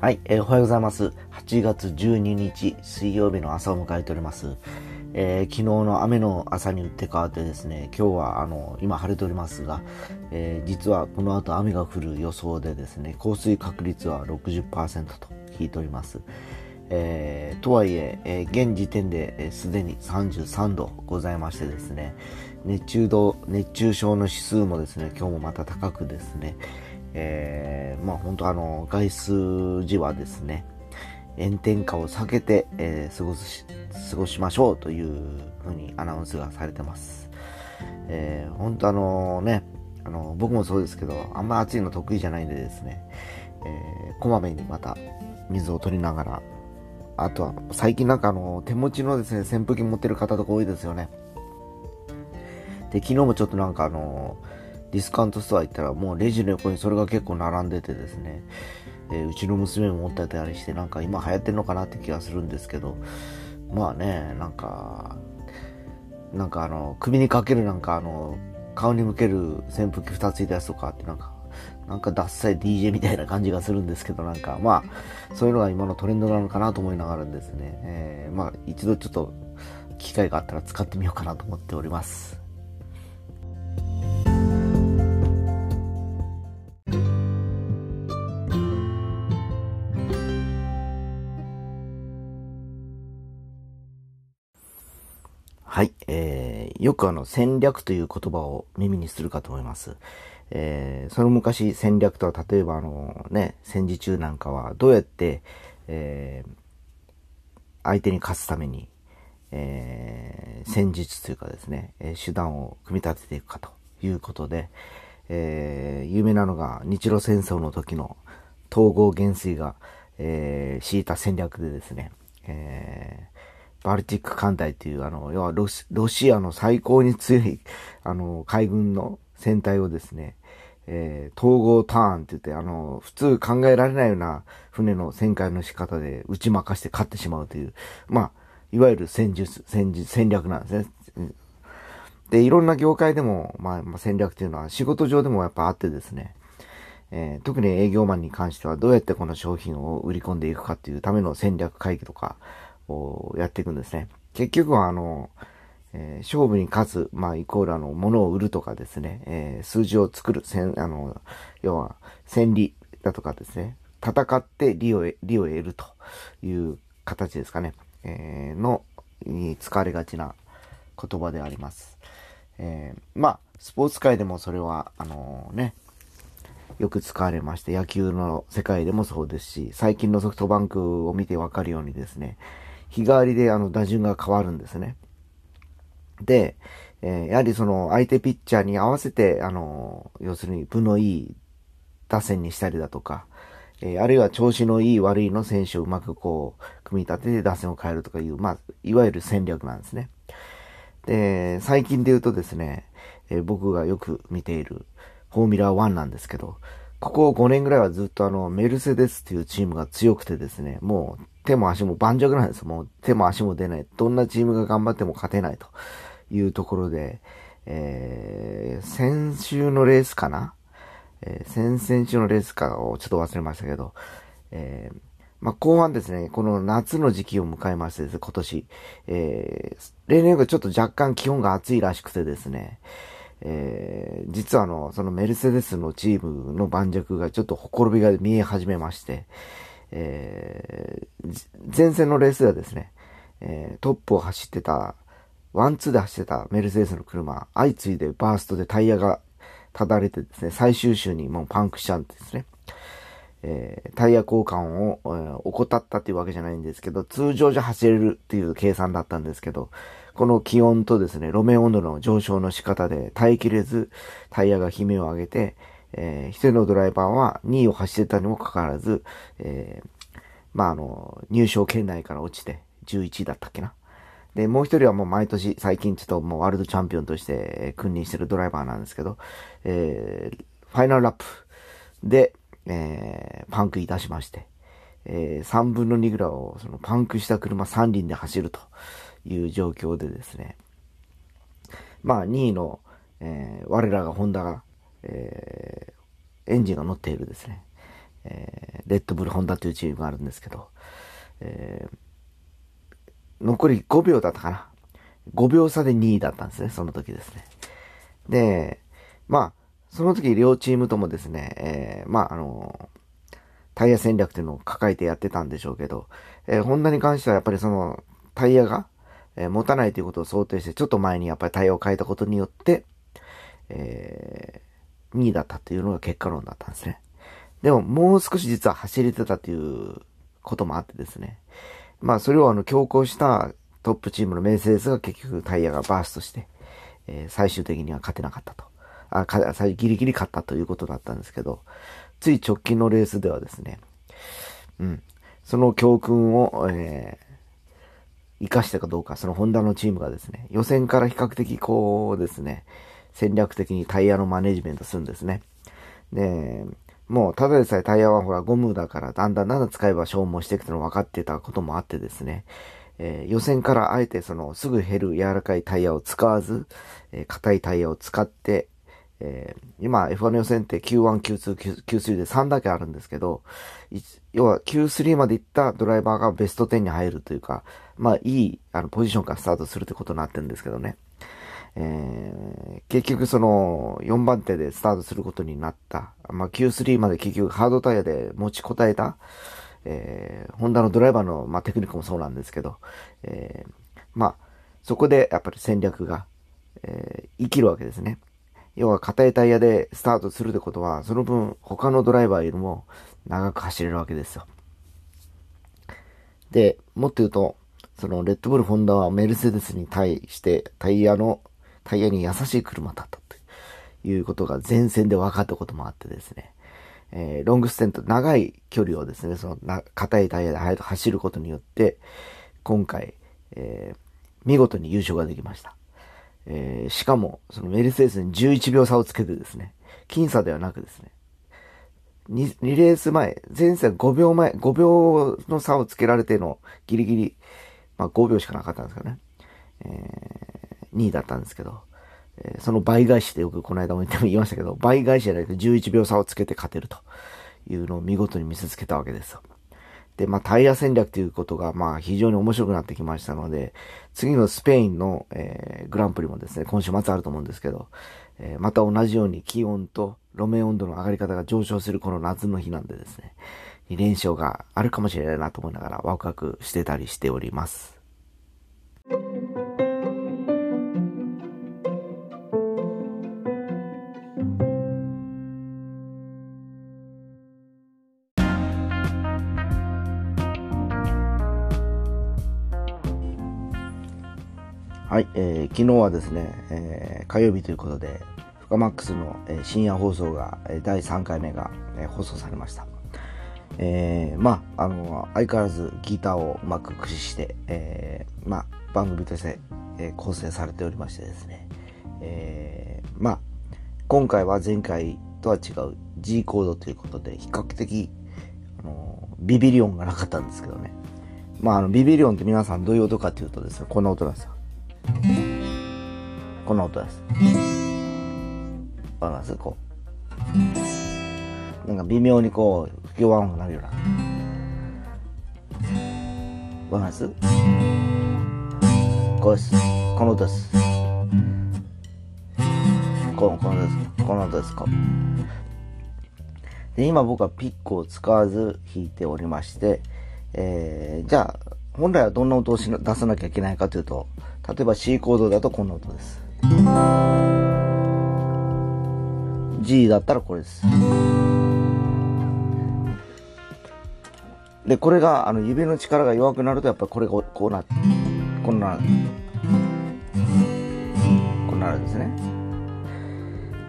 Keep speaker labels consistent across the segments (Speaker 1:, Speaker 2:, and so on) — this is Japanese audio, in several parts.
Speaker 1: はい、えー、おはようございます。8月12日水曜日の朝を迎えております。えー、昨日の雨の朝に打って変わってですね、今日はあの今晴れておりますが、えー、実はこの後雨が降る予想でですね、降水確率は60%と聞いております。えー、とはいええー、現時点で、す、で、に33度ございましてですね、熱中度、熱中症の指数もですね、今日もまた高くですね、えー、まあ本当あの、外出時はですね、炎天下を避けて、えー、過ごし、過ごしましょうというふうにアナウンスがされてます。えー、本当あのね、あの、僕もそうですけど、あんま暑いの得意じゃないんでですね、えー、こまめにまた水を取りながら、あとは最近なんかあの、手持ちのですね、扇風機持ってる方とか多いですよね。で、昨日もちょっとなんかあの、ディスカウントストア行ったらもうレジの横にそれが結構並んでてですね、えー、うちの娘も持ってたりしてなんか今流行ってんのかなって気がするんですけど、まあね、なんか、なんかあの、首にかけるなんかあの、顔に向ける扇風機2ついたやつとかってなんか、なんかダッサい DJ みたいな感じがするんですけど、なんかまあ、そういうのが今のトレンドなのかなと思いながらですね、えー、まあ一度ちょっと機会があったら使ってみようかなと思っております。はい、えー、よくあの戦略という言葉を耳にするかと思います。えー、その昔戦略とは例えばあのね、戦時中なんかはどうやって、えー、相手に勝つために、えー、戦術というかですね、え手段を組み立てていくかということで、えー、有名なのが日露戦争の時の統合元帥が、えー、敷いた戦略でですね、えー、バルティック艦隊っていう、あの、要はロシアの最高に強い、あの、海軍の戦隊をですね、えー、統合ターンって言って、あの、普通考えられないような船の旋回の仕方で打ち負かして勝ってしまうという、まあ、いわゆる戦術、戦術、戦略なんですね。で、いろんな業界でも、まあ、まあ、戦略っていうのは仕事上でもやっぱあってですね、えー、特に営業マンに関してはどうやってこの商品を売り込んでいくかっていうための戦略会議とか、やっていくんですね。結局はあの、えー、勝負に勝つ、まあ、イコールあの、物を売るとかですね、えー、数字を作る、せん、あの、要は、戦利だとかですね、戦って利を、利を得るという形ですかね、えー、の、に使われがちな言葉であります。えー、まあ、スポーツ界でもそれは、あのね、よく使われまして、野球の世界でもそうですし、最近のソフトバンクを見てわかるようにですね、日替わりであの打順が変わるんですね。で、えー、やはりその相手ピッチャーに合わせて、あの、要するに分のいい打線にしたりだとか、えー、あるいは調子のいい悪いの選手をうまくこう、組み立てて打線を変えるとかいう、まあ、いわゆる戦略なんですね。で、最近で言うとですね、えー、僕がよく見ているフォーミュラー1なんですけど、ここ5年ぐらいはずっとあの、メルセデスっていうチームが強くてですね、もう手も足も盤石なんです。もう手も足も出ない。どんなチームが頑張っても勝てないというところで、えー、先週のレースかな？えー、先々週のレースかをちょっと忘れましたけど、えー、まあ、後半ですね、この夏の時期を迎えましてですね、今年、えー、例年よりちょっと若干気温が暑いらしくてですね、えー、実はあの、そのメルセデスのチームの盤石がちょっとほころびが見え始めまして、えー、前線のレースではですね、えー、トップを走ってた、ワンツーで走ってたメルセデスの車、相次いでバーストでタイヤがただれてですね、最終週にもうパンクしちゃうんですね。えー、タイヤ交換を、えー、怠ったっていうわけじゃないんですけど、通常じゃ走れるっていう計算だったんですけど、この気温とですね、路面温度の上昇の仕方で耐えきれず、タイヤが悲鳴を上げて、えー、一人のドライバーは2位を走ってたにもかかわらず、えー、まあ、あの、入賞圏内から落ちて、11位だったっけな。で、もう一人はもう毎年、最近ちょっともうワールドチャンピオンとして君臨してるドライバーなんですけど、えー、ファイナルラップで、えー、パンクいたしまして、えー、3分の2ぐらいをそのパンクした車3輪で走るという状況でですね、まあ2位の、えー、我らがホンダがえー、エンジンが乗っているですね、え、レッドブルホンダというチームがあるんですけど、え、残り5秒だったかな。5秒差で2位だったんですね、その時ですね。で、まあ、その時両チームともですね、えー、まあ、あのタイヤ戦略っていうのを抱えてやってたんでしょうけど、えー、ホンダに関してはやっぱりその、タイヤが、えー、持たないということを想定して、ちょっと前にやっぱりタイヤを変えたことによって、えー、2位だったというのが結果論だったんですね。でも、もう少し実は走れてたということもあってですね。まあ、それをあの、強行したトップチームのメルセデスが結局タイヤがバーストして、えー、最終的には勝てなかったと。あ、か、ギリギリ勝ったということだったんですけど、つい直近のレースではですね、うん、その教訓を、えー、活かしたかどうか、そのホンダのチームがですね、予選から比較的こうですね、戦略的にタイヤのマネジメントするんですね。で、もう、ただでさえタイヤはほらゴムだから、だんだんだんだん使えば消耗していくの分かってたこともあってですね、えー、予選からあえてその、すぐ減る柔らかいタイヤを使わず、えー、硬いタイヤを使って、えー、今 F1 の予選って Q1、Q2、Q3 で3だけあるんですけど、要は Q3 まで行ったドライバーがベスト10に入るというか、まあいいあのポジションからスタートするってことになってるんですけどね。えー、結局その4番手でスタートすることになった。まあ Q3 まで結局ハードタイヤで持ちこたえた、えー、ホンダのドライバーの、まあ、テクニックもそうなんですけど、えー、まあそこでやっぱり戦略が、えー、生きるわけですね。要は硬いタイヤでスタートするってことは、その分他のドライバーよりも長く走れるわけですよ。で、もっと言うと、そのレッドブルホンダはメルセデスに対してタイヤの、タイヤに優しい車だったということが前線で分かったこともあってですね、えー、ロングステント、長い距離をですね、そのな硬いタイヤで走ることによって、今回、えー、見事に優勝ができました。えー、しかも、そのメルセデスに11秒差をつけてですね、僅差ではなくですね、2, 2レース前、前線5秒前、5秒の差をつけられてのギリギリ、まあ5秒しかなかったんですけどね、えー、2位だったんですけど、えー、その倍返しでよくこの間も言っても言いましたけど、倍返しじゃないと11秒差をつけて勝てるというのを見事に見せつけたわけですよ。で、まあ、タイヤ戦略ということが、まあ、非常に面白くなってきましたので、次のスペインの、えー、グランプリもですね、今週末あると思うんですけど、えー、また同じように気温と路面温度の上がり方が上昇するこの夏の日なんでですね、2連勝があるかもしれないなと思いながらワクワクしてたりしております。はい、えー、昨日はですね、えー、火曜日ということで、フカマックスの、えー、深夜放送が、えー、第3回目が、えー、放送されました。えー、まあ、あの、相変わらずギターをうまく駆使して、えー、まあ、番組として、えー、構成されておりましてですね、えー、まあ、今回は前回とは違う G コードということで、比較的、あの、ビビリオンがなかったんですけどね。まあ、あの、ビビリオンって皆さんどういう音かっていうとですね、こんな音なんですよ。この音です。わかりますこう。なんか微妙にこう、不協和音がなるような。わかりますこうです。この音です。この、この音です。この音です。こ。で、今僕はピックを使わず弾いておりまして、えー、じゃあ、本来はどんな音を出さなきゃいけないかというと、例えば C コードだとこの音です。G だったらこれです。で、これが、あの、指の力が弱くなると、やっぱりこれがこうなって、こんな、こうなるんですね。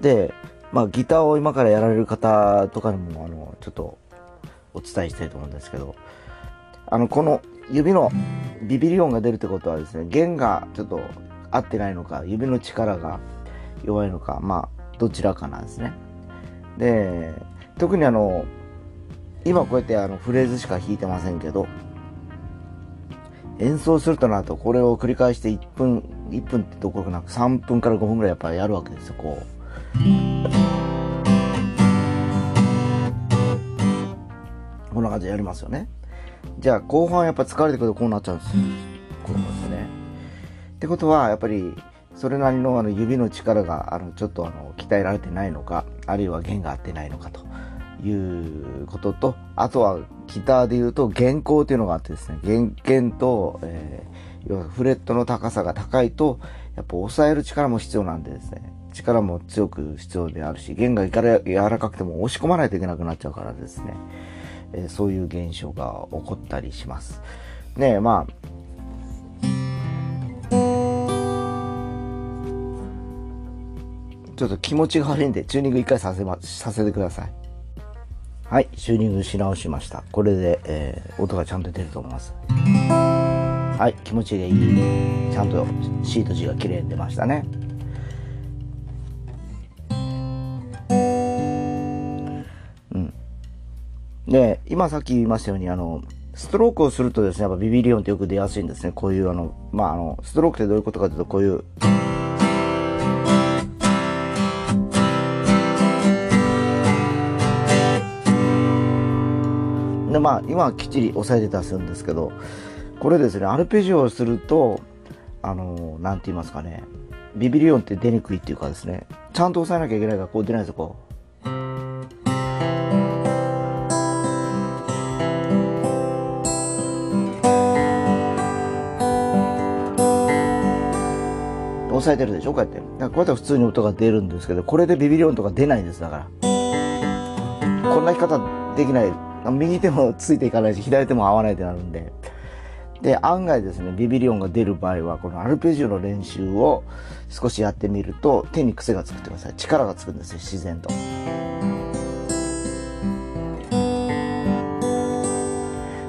Speaker 1: で、まあ、ギターを今からやられる方とかにも、あの、ちょっと、お伝えしたいと思うんですけど、あの、この指のビビリ音が出るってことはですね、弦がちょっと合ってないのか、指の力が弱いのか、まあ、どちらかなんですね。で、特にあの、今こうやってあのフレーズしか弾いてませんけど、演奏するとなると、これを繰り返して1分、1分ってどころかなく3分から5分ぐらいやっぱりやるわけですよ、こうこんな。感じでやりますよね。じゃあ後半やっぱ疲れてくるとこうなっちゃうんですよ。こうですね。ってことは、やっぱり、それなりのあの指の力があのちょっとあの鍛えられてないのか、あるいは弦が合ってないのかということと、あとはギターで言うと弦高っていうのがあってですね、弦弦と、えー、要はフレットの高さが高いと、やっぱ抑える力も必要なんでですね、力も強く必要であるし、弦が柔らかくても押し込まないといけなくなっちゃうからですね、えー、そういう現象が起こったりします。ねまあ、ちょっと気持ちが悪いんで、チューニング一回させま、させてください。はい、チューニングし直しました。これで、えー、音がちゃんと出ると思います。はい、気持ちがいい。ちゃんと C と G が綺麗に出ましたね。で、今さっき言いましたように、あの、ストロークをするとですね、やっぱビビリオンってよく出やすいんですね。こういうあの、まあ、あの、ストロークってどういうことかというと、こういう、でまあ今はきっちり押さえて出すんですけどこれですねアルペジオをするとあの何て言いますかねビビリオンって出にくいっていうかですねちゃんと押さえなきゃいけないからこう出ないですよこう。さえてるでしょこうやって。だからこうやったら普通に音が出るんですけど、これでビビリオンとか出ないんです、だから。こんな弾き方できない右手もついていかないし、左手も合わないってなるんで。で、案外ですね、ビビリオンが出る場合は、このアルペジオの練習を少しやってみると、手に癖がつくってください。力がつくんですよ、自然と。っ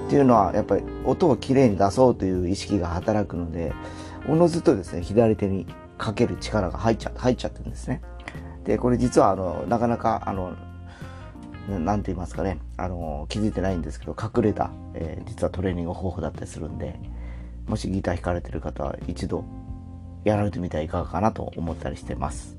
Speaker 1: ていうのは、やっぱり音をきれいに出そうという意識が働くので、おのずとですね、左手にかける力が入っちゃ、入っちゃってるんですね。で、これ実は、あの、なかなか、あの、何て言いますかね、あの、気づいてないんですけど、隠れた、えー、実はトレーニング方法だったりするんで、もしギター弾かれてる方は一度やられてみてはいかがかなと思ったりしてます。